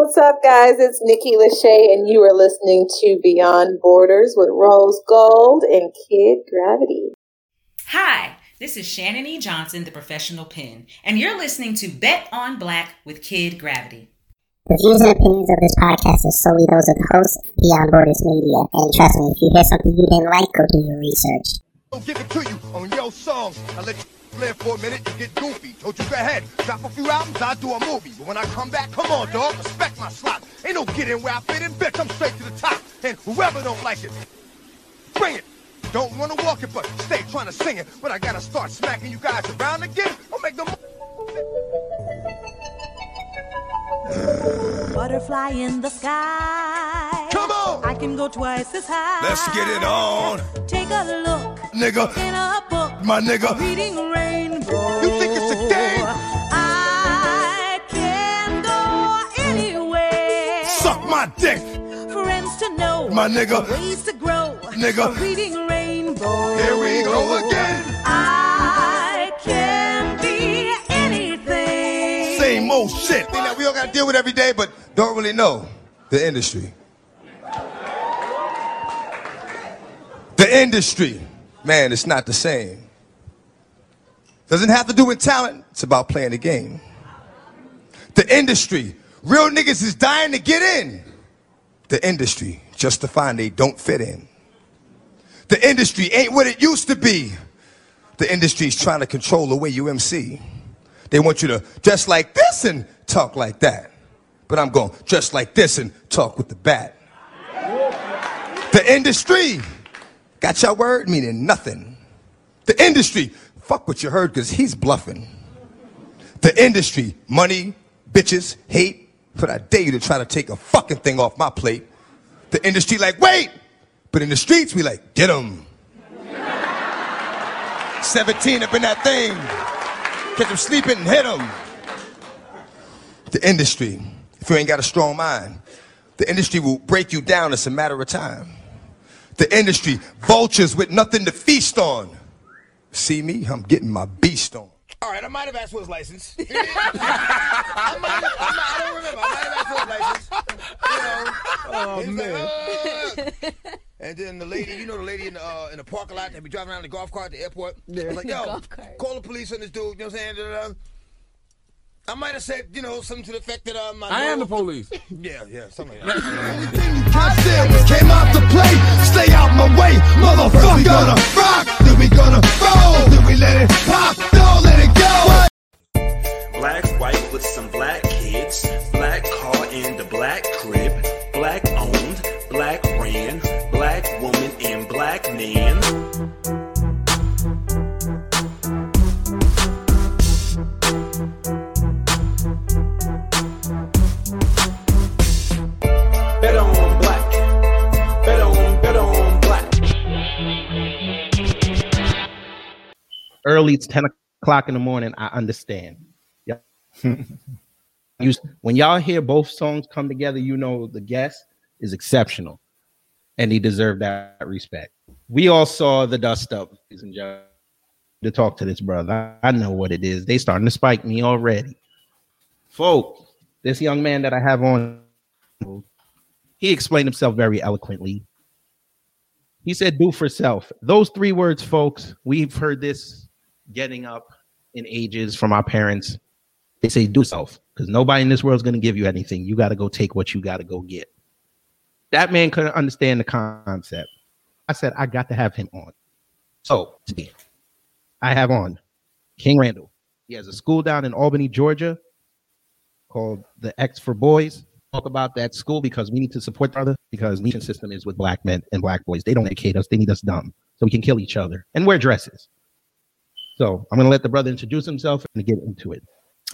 What's up, guys? It's Nikki Lachey, and you are listening to Beyond Borders with Rose Gold and Kid Gravity. Hi, this is Shannon E. Johnson, the professional pin, and you're listening to Bet on Black with Kid Gravity. The views and opinions of this podcast are solely those of the host, Beyond Borders Media, and trust me, if you hear something you didn't like, go do your research. I'll give it to you on your song. Live for a minute, you get goofy. Told you go ahead, drop a few albums, I'll do a movie. But when I come back, come on, dog, respect my slot. Ain't no getting where I fit in, bitch, I'm straight to the top. And whoever don't like it, bring it. Don't wanna walk it, but stay trying to sing it. But I gotta start smacking you guys around again. I'll make them. Butterfly in the sky. Come on! I can go twice as high. Let's get it on. Take a look Nigga, in a book. my nigga. Reading rainbow. You think it's a game? I can go anywhere. Suck my dick, Friends to know. my nigga. Ways to grow. Nigga. Reading rainbow. Here we go again. I can be anything. Same old shit. Thing that we all gotta deal with every day, but don't really know the industry. The industry, man, it's not the same. Doesn't have to do with talent, it's about playing the game. The industry, real niggas is dying to get in. The industry, just to find they don't fit in. The industry ain't what it used to be. The industry's trying to control the way you MC. They want you to dress like this and talk like that. But I'm going dress like this and talk with the bat. The industry got your word meaning nothing. The industry, fuck what you heard because he's bluffing. The industry, money, bitches, hate, but I dare you to try to take a fucking thing off my plate. The industry like, wait! But in the streets, we like, get get 'em. 17 up in that thing. Catch them sleeping and hit them. The industry, if you ain't got a strong mind, the industry will break you down. It's a matter of time. The industry, vultures with nothing to feast on. See me? I'm getting my beast on. All right, I might have asked for his license. I, might have, I, might, I don't remember. I might have asked for his license. You know, oh man. and then the lady, you know, the lady in the uh, in the parking lot that be driving around in the golf cart at the airport. Yeah. Like, yo, Golf cart. call the police on this dude. You know what I'm saying? I might have said, you know, something to the effect that um, I am the police. Yeah, yeah, something like that. Only thing you can say was came out to play. Stay out my way, motherfucker. We gonna rock, then we gonna roll, then we let it pop, don't let it go. Black, white with some black it's 10 o'clock in the morning. I understand. Yeah. You- when y'all hear both songs come together, you know the guest is exceptional and he deserved that respect. We all saw the dust up, ladies and gentlemen, to talk to this brother. I, know what it is. They starting to spike me already. Folks, this young man that I have on, he explained himself very eloquently. He said, do for self. Those three words, folks, we've heard this getting up in ages from our parents. They say, do self, because nobody in this world is going to give you anything. You got to go take what you got to go get. That man couldn't understand the concept. I said, I got to have him on. So, today, I have on King Randall. He has a school down in Albany, Georgia called the X for Boys. Talk about that school because we need to support the other because the system is with black men and black boys. They don't educate us. They need us dumb so we can kill each other and wear dresses. So I'm going to let the brother introduce himself and get into it.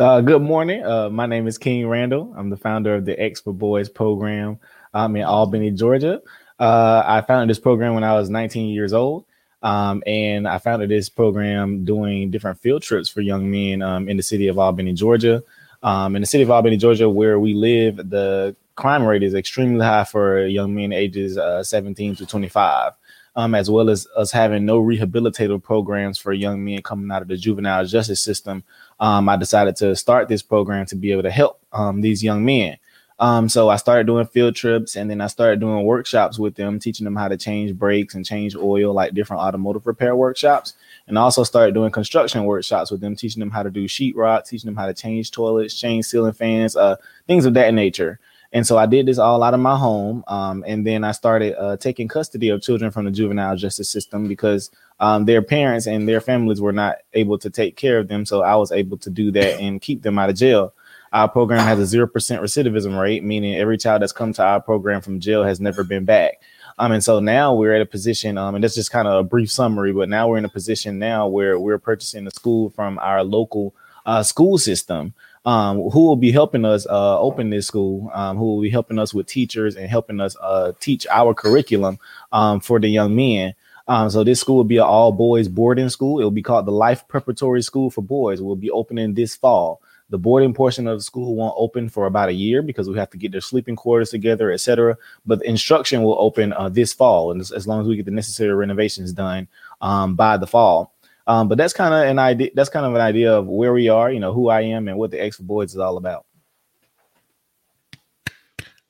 Uh, good morning. Uh, my name is King Randall. I'm the founder of the X for Boys program. I'm in Albany, Georgia. Uh, I founded this program when I was 19 years old. Um, and I founded this program doing different field trips for young men um, in the city of Albany, Georgia. Um, in the city of Albany, Georgia, where we live, the crime rate is extremely high for young men ages uh, 17 to 25, um, as well as us having no rehabilitative programs for young men coming out of the juvenile justice system. Um, I decided to start this program to be able to help um, these young men. Um, so I started doing field trips and then I started doing workshops with them, teaching them how to change brakes and change oil, like different automotive repair workshops. And also started doing construction workshops with them, teaching them how to do sheetrock, teaching them how to change toilets, change ceiling fans, uh, things of that nature. And so I did this all out of my home. Um, and then I started uh, taking custody of children from the juvenile justice system because um, their parents and their families were not able to take care of them. So I was able to do that and keep them out of jail. Our program has a 0% recidivism rate, meaning every child that's come to our program from jail has never been back. Um, and so now we're at a position, um, and that's just kind of a brief summary, but now we're in a position now where we're purchasing the school from our local uh, school system. Um, who will be helping us uh, open this school, um, who will be helping us with teachers and helping us uh, teach our curriculum um, for the young men. Um, so this school will be an all boys boarding school. It will be called the Life Preparatory School for Boys. We'll be opening this fall. The boarding portion of the school won't open for about a year because we have to get their sleeping quarters together, etc. But the instruction will open uh, this fall, and as, as long as we get the necessary renovations done um, by the fall. Um, but that's kind of an idea. That's kind of an idea of where we are, you know, who I am, and what the X for Boys is all about.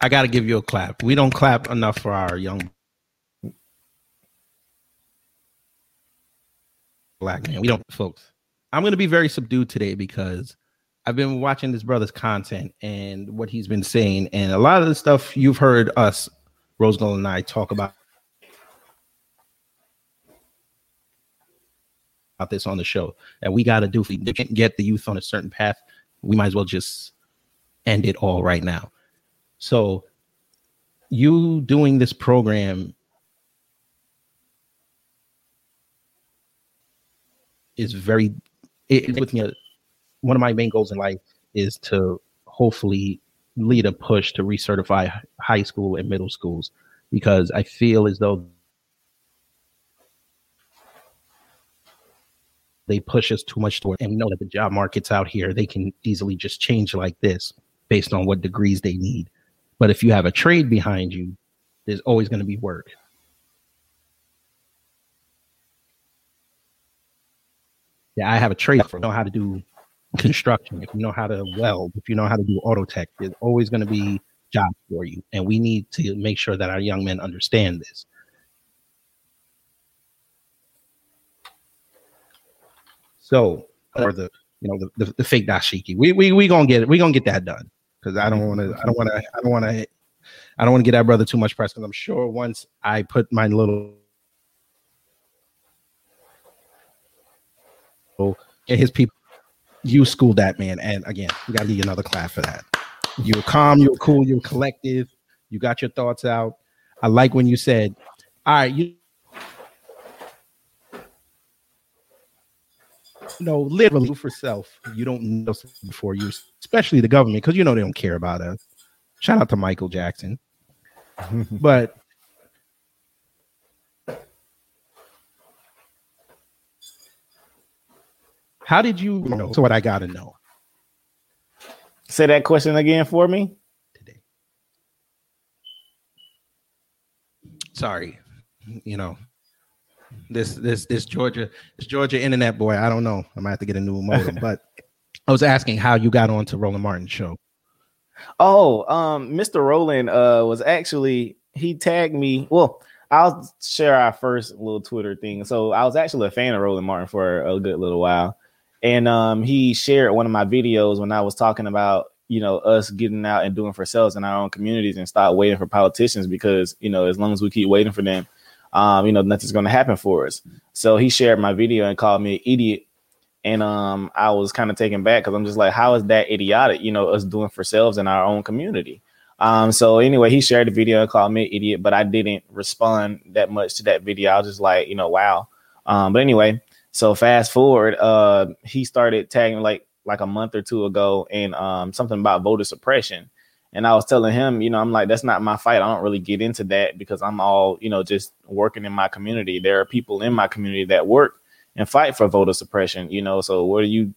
I got to give you a clap. We don't clap enough for our young black man. We don't, folks. I'm going to be very subdued today because I've been watching this brother's content and what he's been saying, and a lot of the stuff you've heard us, Rose Gold and I, talk about about this on the show that we got to do. If we can't get the youth on a certain path, we might as well just end it all right now. So, you doing this program is very it, it- with me. One of my main goals in life is to hopefully lead a push to recertify high school and middle schools because I feel as though they push us too much toward, and we know that the job markets out here they can easily just change like this based on what degrees they need. But if you have a trade behind you, there's always going to be work. Yeah, I have a trade for know how to do construction, if you know how to weld, if you know how to do auto tech, there's always going to be jobs for you. And we need to make sure that our young men understand this. So, or the you know the, the, the fake dashiki, we we we gonna get it. We gonna get that done because I don't mm-hmm. want to. I don't want to. I don't want to. I don't want to get our brother too much press because I'm sure once I put my little and his people, you schooled that man. And again, we gotta give you another clap for that. You were calm, you were cool, you were collective, you got your thoughts out. I like when you said, All right, you know, literally for self, you don't know before you, especially the government, because you know they don't care about us. Shout out to Michael Jackson. but how did you know? So what I gotta know. Say that question again for me. Today. sorry you know this this this georgia this georgia internet boy i don't know i might have to get a new modem but i was asking how you got on to roland martin's show Oh, um, Mr. Roland uh was actually he tagged me. Well, I'll share our first little Twitter thing. So I was actually a fan of Roland Martin for a good little while. And um he shared one of my videos when I was talking about, you know, us getting out and doing for ourselves in our own communities and stop waiting for politicians because, you know, as long as we keep waiting for them, um, you know, nothing's gonna happen for us. So he shared my video and called me an idiot and um I was kind of taken back because I'm just like, how is that idiotic? You know, us doing for ourselves in our own community. Um, so anyway, he shared the video and called me an idiot, but I didn't respond that much to that video. I was just like, you know, wow. Um, but anyway, so fast forward, uh, he started tagging like like a month or two ago and um something about voter suppression. And I was telling him, you know, I'm like, that's not my fight. I don't really get into that because I'm all, you know, just working in my community. There are people in my community that work and fight for voter suppression, you know. So what are you,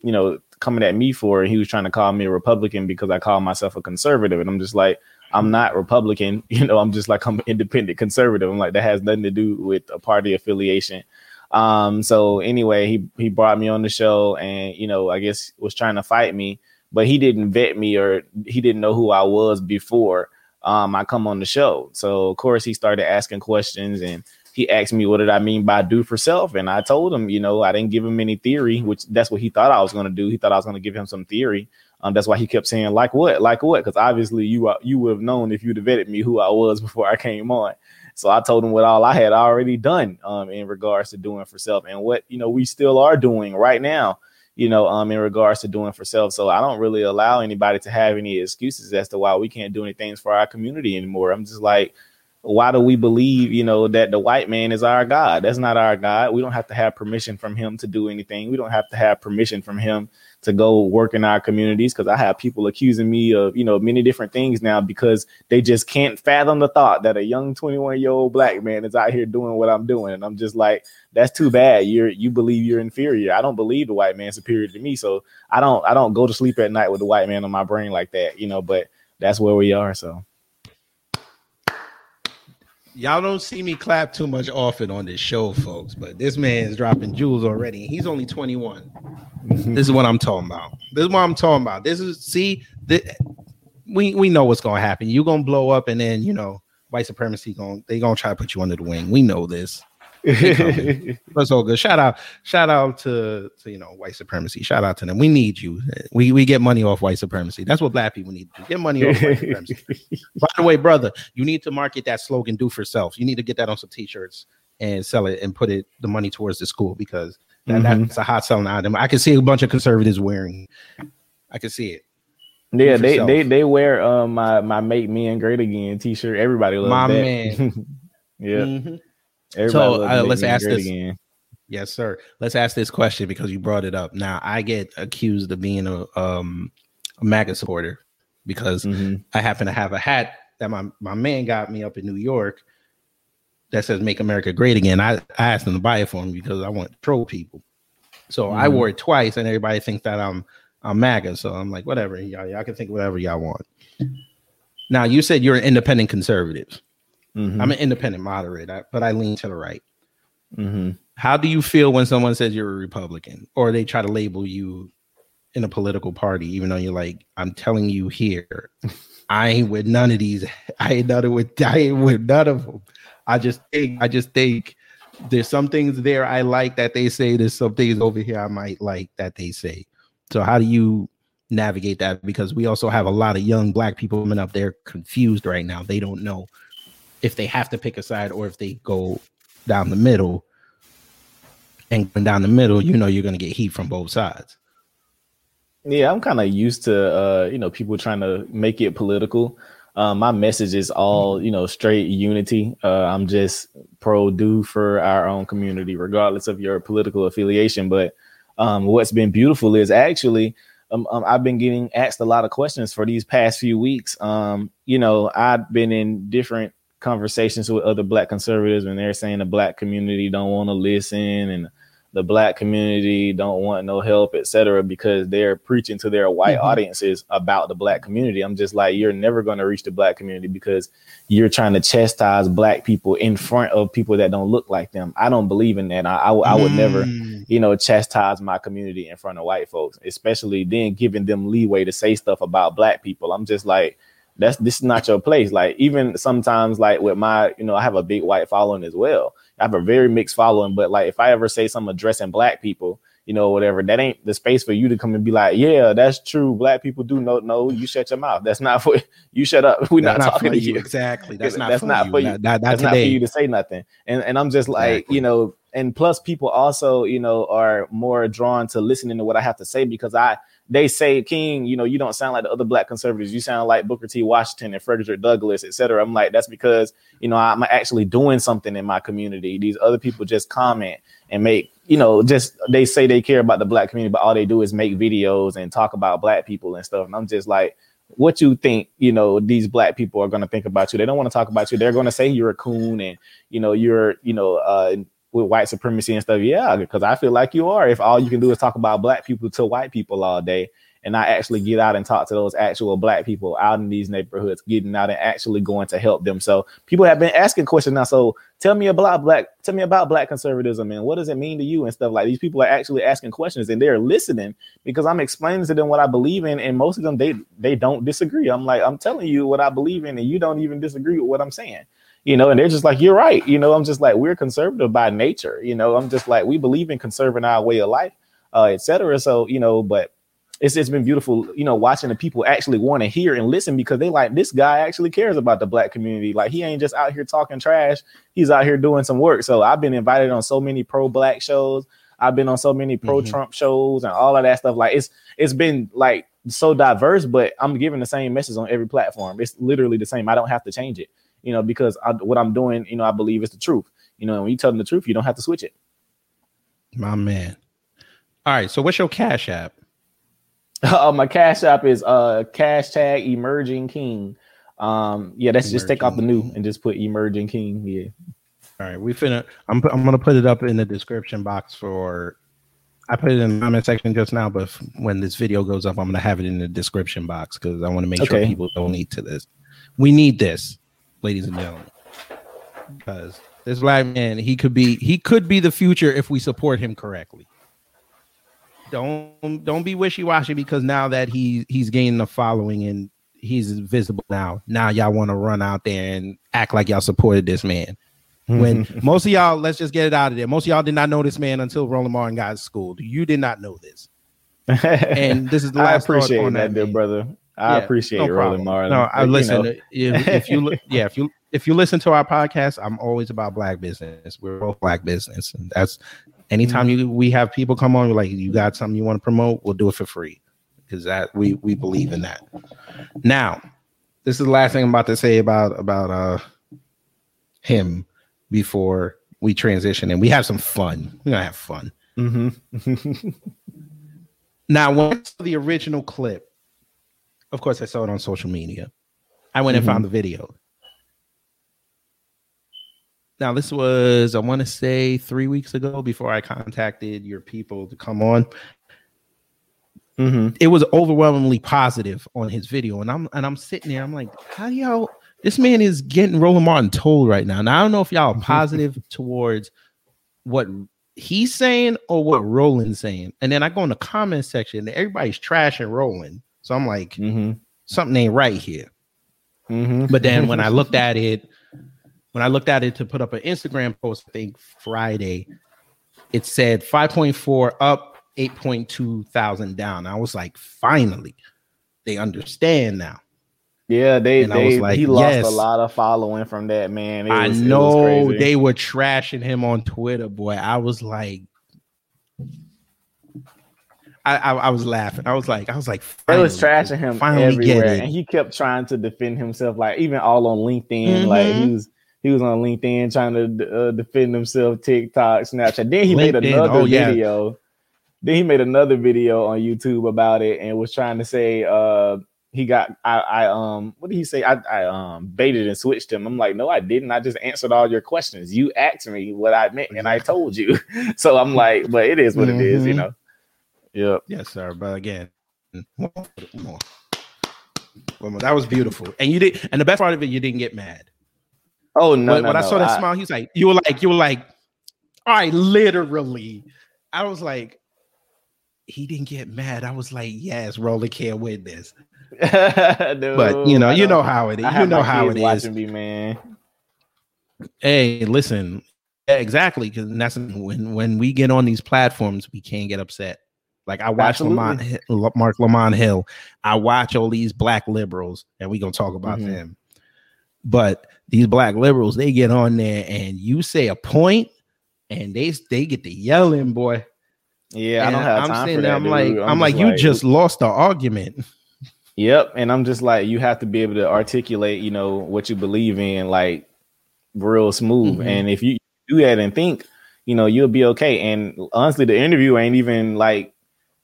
you know, coming at me for? And he was trying to call me a Republican because I call myself a conservative. And I'm just like, I'm not Republican, you know, I'm just like I'm independent conservative. I'm like that has nothing to do with a party affiliation. Um, so anyway, he he brought me on the show and you know, I guess was trying to fight me, but he didn't vet me or he didn't know who I was before um I come on the show. So of course he started asking questions and he asked me what did I mean by do for self, and I told him, you know, I didn't give him any theory, which that's what he thought I was going to do. He thought I was going to give him some theory. Um, that's why he kept saying like what, like what, because obviously you are, you would have known if you'd have vetted me who I was before I came on. So I told him what all I had already done um, in regards to doing for self, and what you know we still are doing right now. You know, um, in regards to doing for self. So I don't really allow anybody to have any excuses as to why we can't do anything for our community anymore. I'm just like, why do we believe, you know, that the white man is our God? That's not our God. We don't have to have permission from him to do anything. We don't have to have permission from him to go work in our communities because I have people accusing me of, you know, many different things now because they just can't fathom the thought that a young 21 year old black man is out here doing what I'm doing. And I'm just like, that's too bad. You're you believe you're inferior. I don't believe the white man superior to me. So I don't I don't go to sleep at night with the white man on my brain like that, you know, but that's where we are. So Y'all don't see me clap too much often on this show, folks, but this man is dropping jewels already. He's only 21. Mm-hmm. this is what I'm talking about. This is what I'm talking about. This is see, th- we we know what's gonna happen. You're gonna blow up, and then you know, white supremacy going they gonna try to put you under the wing. We know this. That's all good. Shout out, shout out to, to you know white supremacy. Shout out to them. We need you. We we get money off white supremacy. That's what black people need to do. Get money off white supremacy. By the way, brother, you need to market that slogan "Do for self." You need to get that on some t-shirts and sell it and put it the money towards the school because that, Mhm. that's a hot selling item. I can see a bunch of conservatives wearing. I can see it. Yeah, they self. they they wear um my my make men great again t-shirt. Everybody loves My that. man. yeah, Mhm. Everybody So, uh, let's ask this. again. Yes, sir. Let's ask this question because you brought it up. Now, I get accused of being a um a MAGA supporter because Mhm. I happen to have a hat that my, my man got me up in New York that says "Make America Great Again." I, I asked him to buy it for me because I want to troll people. So I Mhm. wore it twice, and everybody thinks that I'm I'm MAGA. So I'm like, whatever, y'all, y'all can think whatever y'all want. Now, you said you're an independent conservative. Mhm. I'm an independent moderate, but I lean to the right. Mhm. How do you feel when someone says you're a Republican or they try to label you in a political party, even though you're like, I'm telling you here, I ain't with none of these. I ain't none of with I ain't with none of them. I just think I just think there's some things there I like that they say. There's some things over here I might like that they say. So how do you navigate that? Because we also have a lot of young black people coming up. They're confused right now. They don't know if they have to pick a side or if they go down the middle and going down the middle, you know you're gonna get heat from both sides. Yeah, I'm kind of used to uh, you know people trying to make it political. Um, my message is all you know straight unity. Uh, I'm just pro do for our own community, regardless of your political affiliation. But um, what's been beautiful is actually um, um, I've been getting asked a lot of questions for these past few weeks. Um, you know, I've been in different conversations with other black conservatives, and they're saying the black community don't want to listen, and the black community don't want no help, etc., because they're preaching to their white Mhm. audiences about the black community. I'm just like, you're never going to reach the black community because you're trying to chastise black people in front of people that don't look like them. I don't believe in that. I, I, I would never Mm. you know, chastise my community in front of white folks, especially then giving them leeway to say stuff about black people. I'm just like, that's this is not your place. Like even sometimes, like with my, you know, I have a big white following as well. I have a very mixed following, but like if I ever say something addressing black people, you know, whatever, that ain't the space for you to come and be like, yeah, that's true. Black people do know. No, you shut your mouth. That's not for you. Shut up. We're That's not, talking to you. you. Exactly. That's not that's for not you. for you. Not, not, not That's not for you to say nothing. And and I'm just like, Exactly. you know, and plus people also, you know, are more drawn to listening to what I have to say because I they say, King, you know, you don't sound like the other black conservatives. You sound like Booker T. Washington and Frederick Douglass, et cetera. I'm like, that's because, you know, I'm actually doing something in my community. These other people just comment and make, you know, just they say they care about the black community, but all they do is make videos and talk about black people and stuff. And I'm just like, what you think, you know, these black people are going to think about you. They don't want to talk about you. They're going to say you're a coon and, you know, you're, you know, uh, with white supremacy and stuff. Yeah, because I feel like you are. If all you can do is talk about black people to white people all day and I actually get out and talk to those actual black people out in these neighborhoods, getting out and actually going to help them. So people have been asking questions now. So tell me about black, tell me about black conservatism and what does it mean to you and stuff like these people are actually asking questions and they're listening because I'm explaining to them what I believe in, and most of them they they don't disagree. I'm like, I'm telling you what I believe in, and you don't even disagree with what I'm saying. You know, and they're just like, you're right. You know, I'm just like, we're conservative by nature. You know, I'm just like, we believe in conserving our way of life, uh, etc. So, you know, but it's it's been beautiful, you know, watching the people actually want to hear and listen because they like this guy actually cares about the black community. Like he ain't just out here talking trash; he's out here doing some work. So I've been invited on so many pro black shows. I've been on so many pro Trump shows and all of that stuff. Like it's it's been like so diverse, but I'm giving the same message on every platform. It's literally the same. I don't have to change it, you know, because I, what I'm doing, you know, I believe is the truth. You know, and when you tell them the truth, you don't have to switch it. My man. All right. So what's your cash app? uh, my cash app is uh cash tag emerging king. Um, yeah, that's just take off the new and just put emerging king. Yeah. All right, we finna. I'm I'm gonna put it up in the description box for. I put it in the comment section just now, but when this video goes up, I'm gonna have it in the description box because I want to make sure people don't need to this. We need this, ladies and gentlemen, because this black man he could be he could be the future if we support him correctly. Don't don't be wishy washy because now that he he's gaining a following and he's visible now. Now y'all want to run out there and act like y'all supported this man. Mm-hmm. When most of y'all, let's just get it out of there. Most of y'all did not know this man until Roland Martin got schooled. You did not know this. And this is the last thought appreciate on that, that dear brother. I Yeah, appreciate no Roland problem. No, I But, you listen. know, if, if you li- yeah, if you if you listen to our podcast, I'm always about black business. We're both black business, and that's anytime Mm-hmm. you we have people come on, like you got something you want to promote, we'll do it for free because that we we believe in that. Now, this is the last thing I'm about to say about about uh him before we transition and we have some fun. We're gonna have fun. mhm. Now, when I saw the original clip, of course, I saw it on social media. I went and Mm-hmm. found the video. Now, this was, I want to say, three weeks ago before I contacted your people to come on. Mhm. It was overwhelmingly positive on his video, and I'm and I'm sitting there. I'm like, how do y'all? This man is getting Roland Martin told right now. Now I don't know if y'all are positive towards what he's saying or what Roland's saying. And then I go in the comment section, and everybody's trashing Roland. So I'm like, Mhm. something ain't right here. Mhm. But then when I looked at it, when I looked at it to put up an Instagram post, I think Friday, it said 5.4 up, 8.2 thousand down. I was like, finally, they understand now. Yeah, they, And I they like, he lost yes. a lot of following from that man. It I was- was know they were trashing him on Twitter, boy. I was like, I, I, I was laughing. I was like, I was like, They was trashing him everywhere, and he kept trying to defend himself. Like even all on LinkedIn, like Mhm. he was he was on LinkedIn trying to uh, defend himself. TikTok, Snapchat. Then he made another oh, yeah. video. Then he made another video on YouTube about it and was trying to say uh he got I, I um what did he say? I, I um baited and switched him. I'm like, no, I didn't. I just answered all your questions. You asked me what I meant and I told you. so I'm like, but it is what it is, you Mhm. know. Yep. Yes, sir. But again, one more. One more. that was beautiful. And you did, and the best part of it, you didn't get mad. Oh no, when no, when I saw that smile, he was like, you were like, you were like, all right, literally. I was like, he didn't get mad. I was like, yes, Roller can't win this. But you know, you know how it is. I You know how it is. watching me, man. Hey, listen, yeah, exactly. Because that's when when we get on these platforms, we can't get upset. Like I watch Lamont, Absolutely. Marc Lamont Hill. I watch all these black liberals, and we gonna talk about Mhm. them. But these black liberals, they get on there, and you say a point, and they they get to yelling, boy. Yeah, I don't have I'm time for there, that. I'm like, I'm, like, you just lost the argument. Yep, and I'm just like, you have to be able to articulate, you know, what you believe in, like real smooth. Mhm. And if you do that and think, you know, you'll be okay. And honestly, the interview ain't even like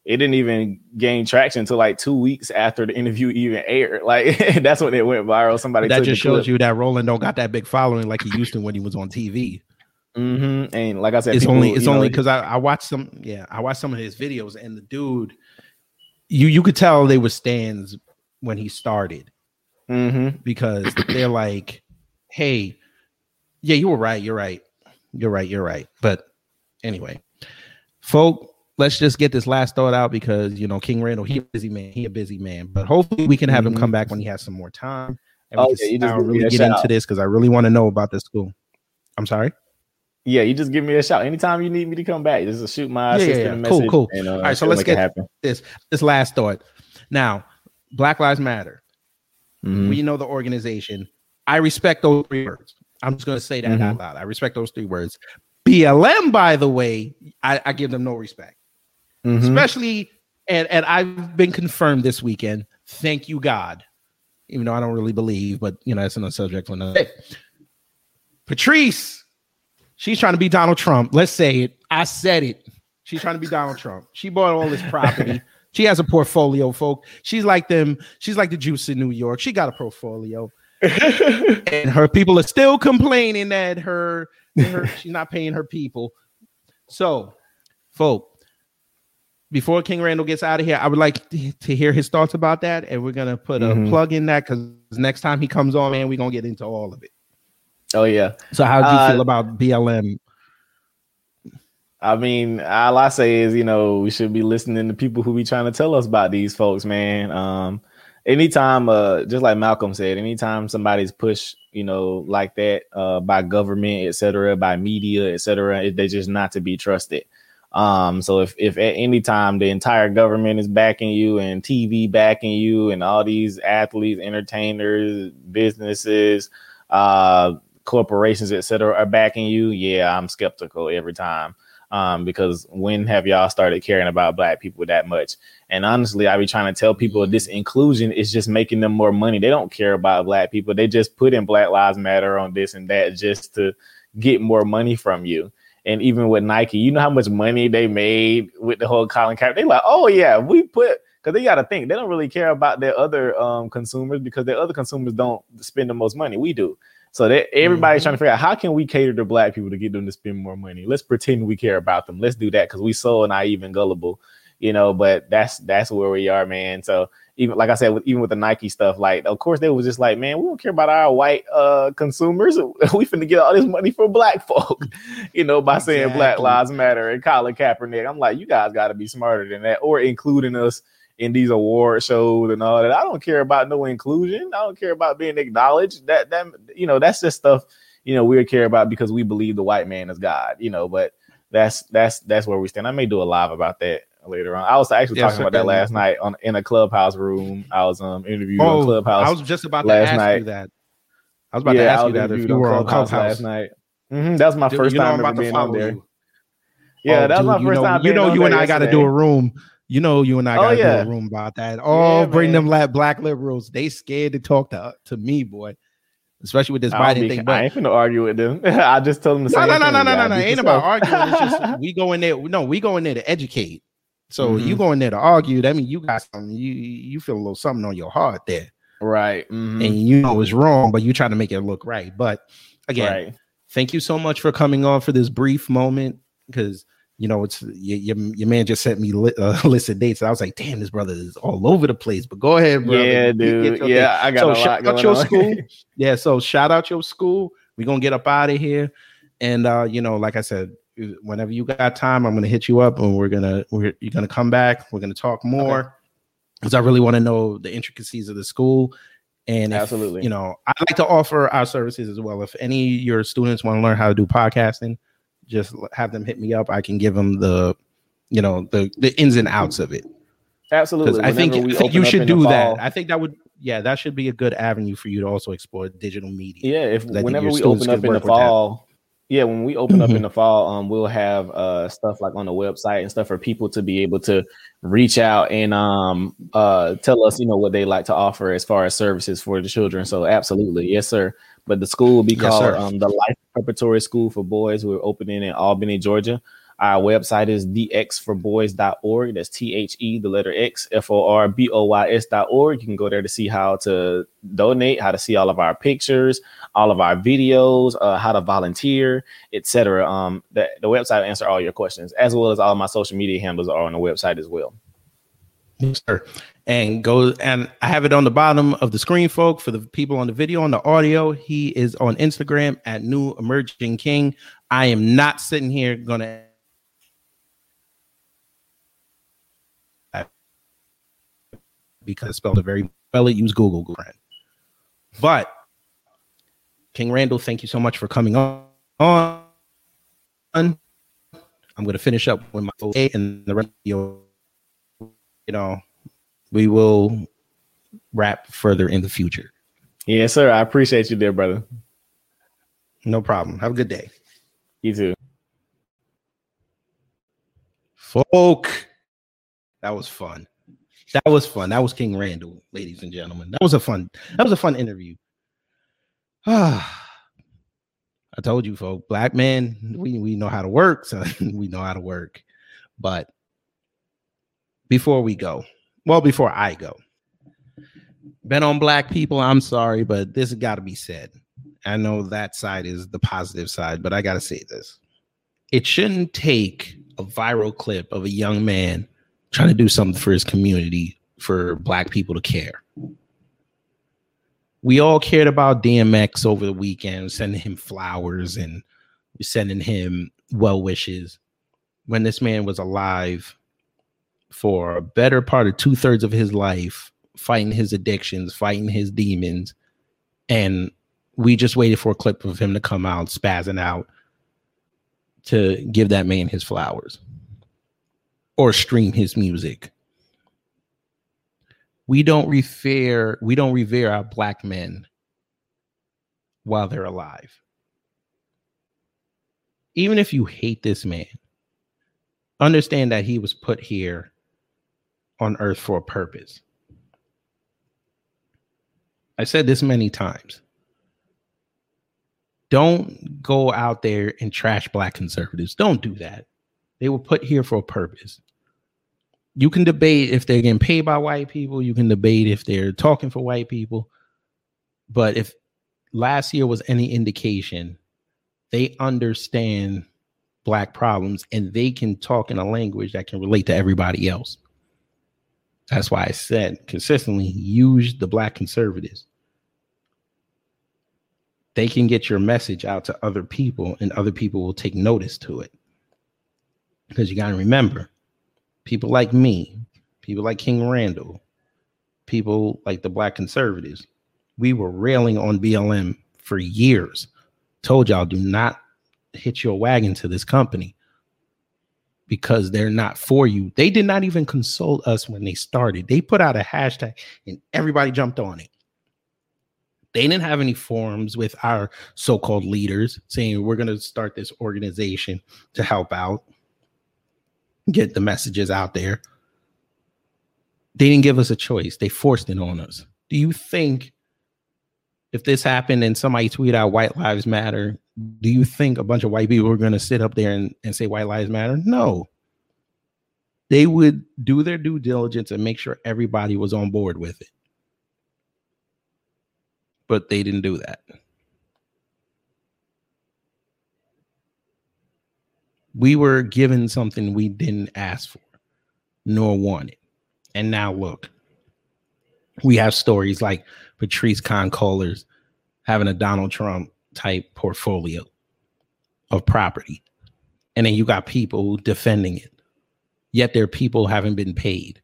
it didn't even gain traction until like two weeks after the interview even aired. Like that's when it went viral. Somebody that just the clip. shows you that Roland don't got that big following like he used to when he was on TV. Mhm. And like I said, it's people, only it's you know, only because I, I watched some yeah I watched some of his videos and the dude you you could tell they were stands when he started mhm. because they're like hey yeah you were right you're right you're right you're right but anyway folk let's just get this last thought out because you know King Randall he a busy man he a busy man but hopefully we can have him Mhm. come back when he has some more time and Oh, yeah, you just down give and me really get into this because I really want to know about this school I'm sorry Yeah, you just give me a shout anytime you need me to come back. Just shoot my Yeah, yeah, assistant yeah. a Cool, message. cool. And, uh, All right, so let's get this this last thought. Now, Black Lives Matter. Mhm. We know the organization. I respect those three words. I'm just going to say that Mhm. out loud. I respect those three words. BLM, by the way, I, I give them no respect, Mhm. especially and and I've been confirmed this weekend. Thank you, God. Even though I don't really believe, but you know that's another subject for another. day. Patrisse, she's trying to be Donald Trump. Let's say it. I said it. She's trying to be Donald Trump. She bought all this property. she has a portfolio, folk. She's like them. She's like the juice in New York. She got a portfolio. and her people are still complaining that her, her she's not paying her people. So, folk, before King Randall gets out of here, I would like to, to hear his thoughts about that, and we're gonna put a Mhm. plug in that because next time he comes on, man, we're gonna get into all of it. Oh yeah. So, how do you Uh, feel about BLM? I mean, all I say is, you know, we should be listening to people who be trying to tell us about these folks, man. Um, anytime, uh, just like Malcolm said, anytime somebody's pushed, you know, like that, uh, by government, et cetera, by media, et cetera, it, they just not to be trusted. Um, so if if at any time the entire government is backing you and TV backing you and all these athletes, entertainers, businesses, uh, corporations, etc., are backing you, yeah, I'm skeptical every time um, because when have y'all started caring about black people that much? And honestly, I be trying to tell people this inclusion is just making them more money. They don't care about black people. They just put in Black Lives Matter on this and that just to get more money from you. And even with Nike, you know how much money they made with the whole Colin Kaepernick. They like, oh yeah, we put because they got to think they don't really care about their other um, consumers because their other consumers don't spend the most money. We do. So that everybody's trying to figure out how can we cater to black people to get them to spend more money. Let's pretend we care about them. Let's do that because we so naive and gullible, you know. But that's that's where we are, man. So even like I said, with, even with the Nike stuff, like of course they was just like, man, we don't care about our white uh consumers. we finna get all this money for black folk, you know, by saying Black Lives Matter and Colin Kaepernick. I'm like, you guys got to be smarter than that, or including us in these award shows and all that. I don't care about no inclusion. I don't care about being acknowledged. That that you know, that's just stuff you know we care about because we believe the white man is God. You know, but that's that's that's where we stand. I may do a live about that later on. I was actually Yes, talking about that last night on in a clubhouse room. I was um interviewed on Oh, clubhouse. I was just about to ask night. you that. I was about to Yeah, I ask you that if you were on Clubhouse last night. Mhm, That was my Dude, first you know time I'm ever to being on there. you. Yeah, Oh, that was my dude, first know, time. You know, you and I got to do a room. You know, you and I Oh, got to yeah. do a room about that. Oh, Yeah, bring man. them black liberals. They scared to talk to to me, boy. Especially with this I, Biden be- thing. I But ain't finna argue with them. I just told them the no, same no, no, no, no, no, no. Ain't about arguing. It's just we go in there. No, we go in there to educate. So Mhm. you go in there to argue. That means you got something. You you feel a little something on your heart there, right. mhm, and you know it's wrong, but you try to make it look right. But again, Right. thank you so much for coming on for this brief moment because you know it's your, your, man just sent me li- uh, list of dates i was like damn this brother is all over the place but go ahead brother Yeah, dude. Yeah, thing. I got so a shout lot out your on. school yeah so shout out your school we're gonna get up out of here and uh you know like i said whenever you got time i'm gonna hit you up and we're gonna we're you're gonna come back. We're gonna talk more because i really want to know the intricacies of the school. And if, Absolutely. you know i'd like to offer our services as well. If any of your students want to learn how to do podcasting just have them hit me up. I can give them the you know the the ins and outs of it. Absolutely. i think, I think you should do that. fall- i think that would yeah that should be a good avenue for you to also explore digital media. Yeah, if whenever we open up in the fall, yeah, when we open up in the fall, um, we'll have uh stuff like on the website and stuff for people to be able to reach out and um uh tell us, you know, what they like to offer as far as services for the children. So absolutely, yes, sir. But the school will be called sir. um the Life Preparatory School for Boys. We're opening in Albany, Georgia. Our website is thexforboys.org. That's T H E, the letter X, F O R B O Y S.org. You can go there to see how to donate, how to see all of our pictures, all of our videos, uh, how to volunteer, etc. Um, the, the website answer all your questions, as well as all my social media handles are on the website as well. Yes, sir. And go and I have it on the bottom of the screen, folk, for the people on the video, on the audio. He is on Instagram at New Emerging King. I am not sitting here gonna because spelled a very well. Use Google, Google friend. But King Randall, thank you so much for coming on. on. I'm going to finish up with my okay and the rest of you you know, we will wrap further in the future. Yes, sir. I appreciate you there, brother. No problem. Have a good day. You too. Folk. That was fun. That was fun. That was King Randall, ladies and gentlemen. That was a fun, that was a fun interview. Ah. I told you, folks, black men, we, we know how to work, so we know how to work. But before we go, well, before I go, been on black people. I'm sorry, but this got to be said. I know that side is the positive side, but I got to say this. It shouldn't take a viral clip of a young man trying to do something for his community for black people to care. We all cared about DMX over the weekend, sending him flowers and sending him well wishes when this man was alive for a better part of two thirds of his life, fighting his addictions, fighting his demons. And we just waited for a clip of him to come out, spazzing out to give that man his flowers or stream his music. We don't revere we don't revere our black men while they're alive. Even if you hate this man, understand that he was put here on earth for a purpose. I said this many times. Don't go out there and trash black conservatives. Don't do that. They were put here for a purpose. You can debate if they're getting paid by white people, you can debate if they're talking for white people. But if last year was any indication, they understand black problems and they can talk in a language that can relate to everybody else. That's why I said consistently use the black conservatives. They can get your message out to other people, and other people will take notice to it. Because you got to remember, people like me, people like King Randall, people like the black conservatives, we were railing on BLM for years. Told y'all, do not hitch your wagon to this company because they're not for you. They did not even consult us when they started. They put out a hashtag and everybody jumped on it. They didn't have any forums with our so called leaders saying we're going to start this organization to help out, get the messages out there. They didn't give us a choice, they forced it on us. Do you think if this happened and somebody tweet out white lives matter do you think a bunch of white people are going to sit up there and, and say white lives matter? No. They would do their due diligence and make sure everybody was on board with it. But they didn't do that we were given something we didn't ask for nor wanted and now look we have stories like Patrisse Khan-Cullors having a Donald Trump type portfolio of property. And then you got people defending it. Yet their people haven't been paid.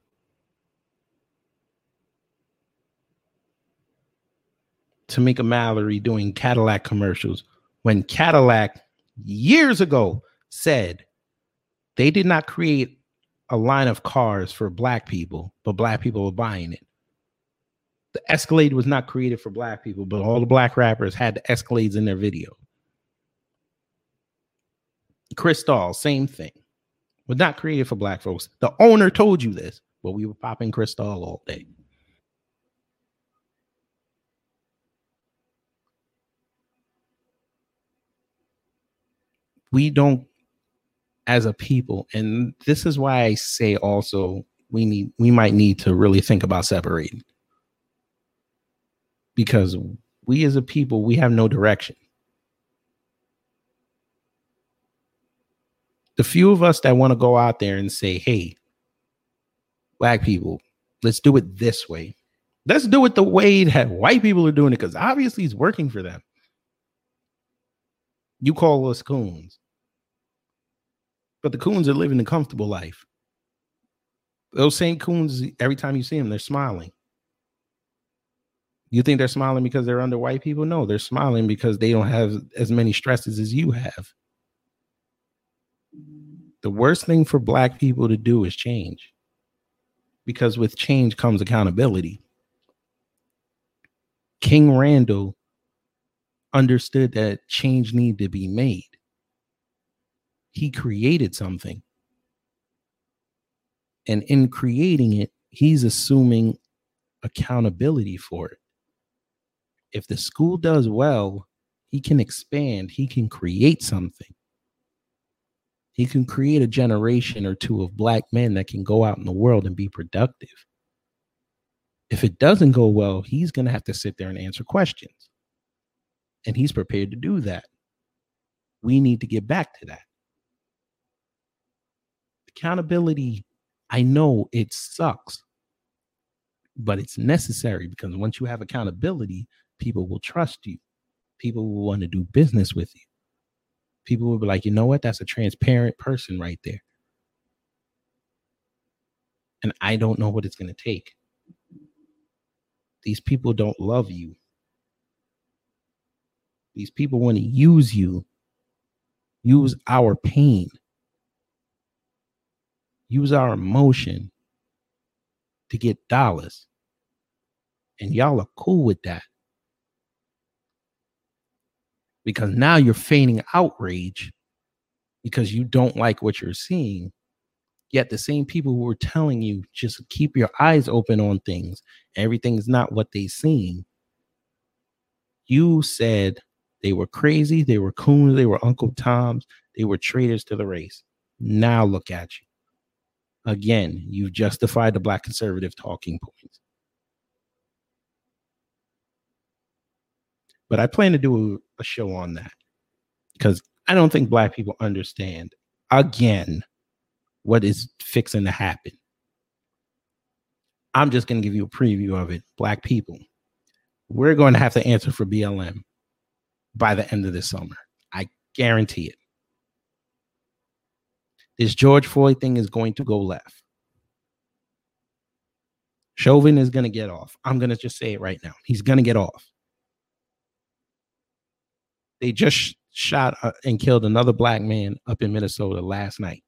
Tamika Mallory doing Cadillac commercials when Cadillac years ago said they did not create a line of cars for black people, but black people were buying it the Escalade was not created for black people, but all the black rappers had the Escalades in their video. Cristal, same thing. Was not created for black folks. The owner told you this, but we were popping Cristal all day. We don't as a people, and this is why I say also we need we might need to really think about separating because we as a people we have no direction. The few of us that want to go out there and say, "Hey, black people, let's do it this way." Let's do it the way that white people are doing it because obviously it's working for them. You call us coons, but the coons are living a comfortable life. Those same coons, every time you see them, they're smiling. You think they're smiling because they're under white people? No, they're smiling because they don't have as many stresses as you have. The worst thing for black people to do is change because with change comes accountability. King Randall understood that change needed to be made. He created something. And in creating it, he's assuming accountability for it. If the school does well, he can expand, he can create something. He can create a generation or two of black men that can go out in the world and be productive. If it doesn't go well, he's going to have to sit there and answer questions. And he's prepared to do that. We need to get back to that. Accountability, I know it sucks, but it's necessary because once you have accountability, people will trust you. People will want to do business with you. People will be like, you know what? That's a transparent person right there. And I don't know what it's going to take. These people don't love you. These people want to use you, use our pain, use our emotion to get dollars. And y'all are cool with that. Because now you're feigning outrage because you don't like what you're seeing. Yet the same people who were telling you just keep your eyes open on things, everything's not what they seem. You said they were crazy, they were coons, they were Uncle Toms, they were traitors to the race. Now look at you. Again, you've justified the black conservative talking points. But I plan to do a, a show on that because I don't think black people understand again what is fixing to happen. I'm just going to give you a preview of it. Black people, we're going to have to answer for BLM by the end of this summer. I guarantee it. This George Floyd thing is going to go left. Chauvin is going to get off. I'm going to just say it right now. He's going to get off. They just shot uh, and killed another black man up in Minnesota last night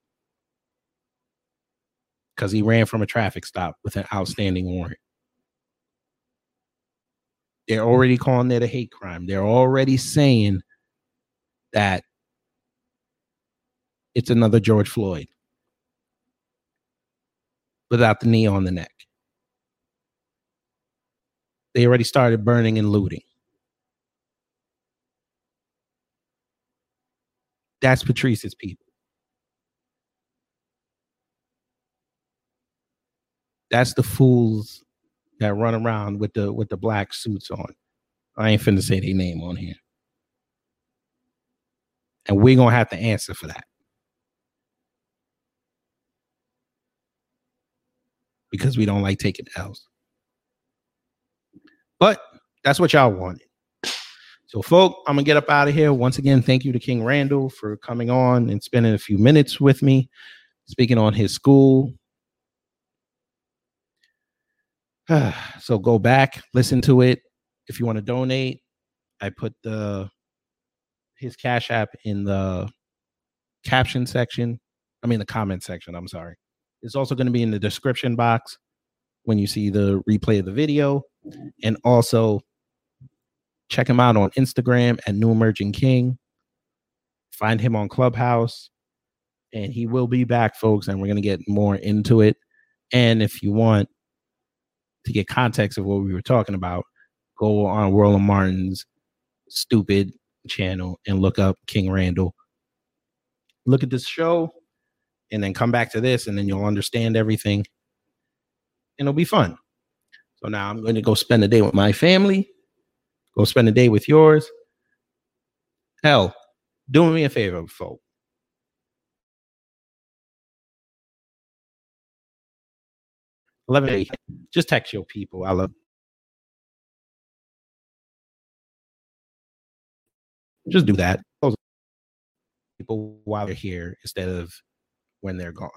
because he ran from a traffic stop with an outstanding warrant. They're already calling it a hate crime. They're already saying that it's another George Floyd without the knee on the neck. They already started burning and looting. That's Patrisse's people. That's the fools that run around with the with the black suits on. I ain't finna say their name on here. And we're gonna have to answer for that. Because we don't like taking L's. But that's what y'all wanted. So, folk, I'm gonna get up out of here. Once again, thank you to King Randall for coming on and spending a few minutes with me, speaking on his school. so go back, listen to it. If you want to donate, I put the his Cash App in the caption section. I mean the comment section. I'm sorry. It's also going to be in the description box when you see the replay of the video, and also check him out on Instagram at New Emerging King. Find him on Clubhouse, and he will be back, folks. And we're going to get more into it. And if you want to get context of what we were talking about, go on Roland Martin's stupid channel and look up King Randall. Look at this show. And then come back to this, and then you'll understand everything, and it'll be fun. So now I'm going to go spend a day with my family. Go spend a day with yours. Hell, do me a favor, folk. Eleven eight. Just text your people. I love. Just do that. Those people while they're here instead of when they're gone.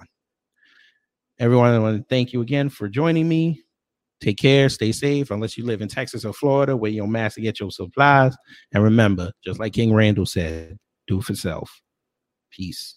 Everyone, I want to thank you again for joining me. Take care, stay safe, unless you live in Texas or Florida, where your mask to get your supplies. And remember, just like King Randall said, do for self. Peace.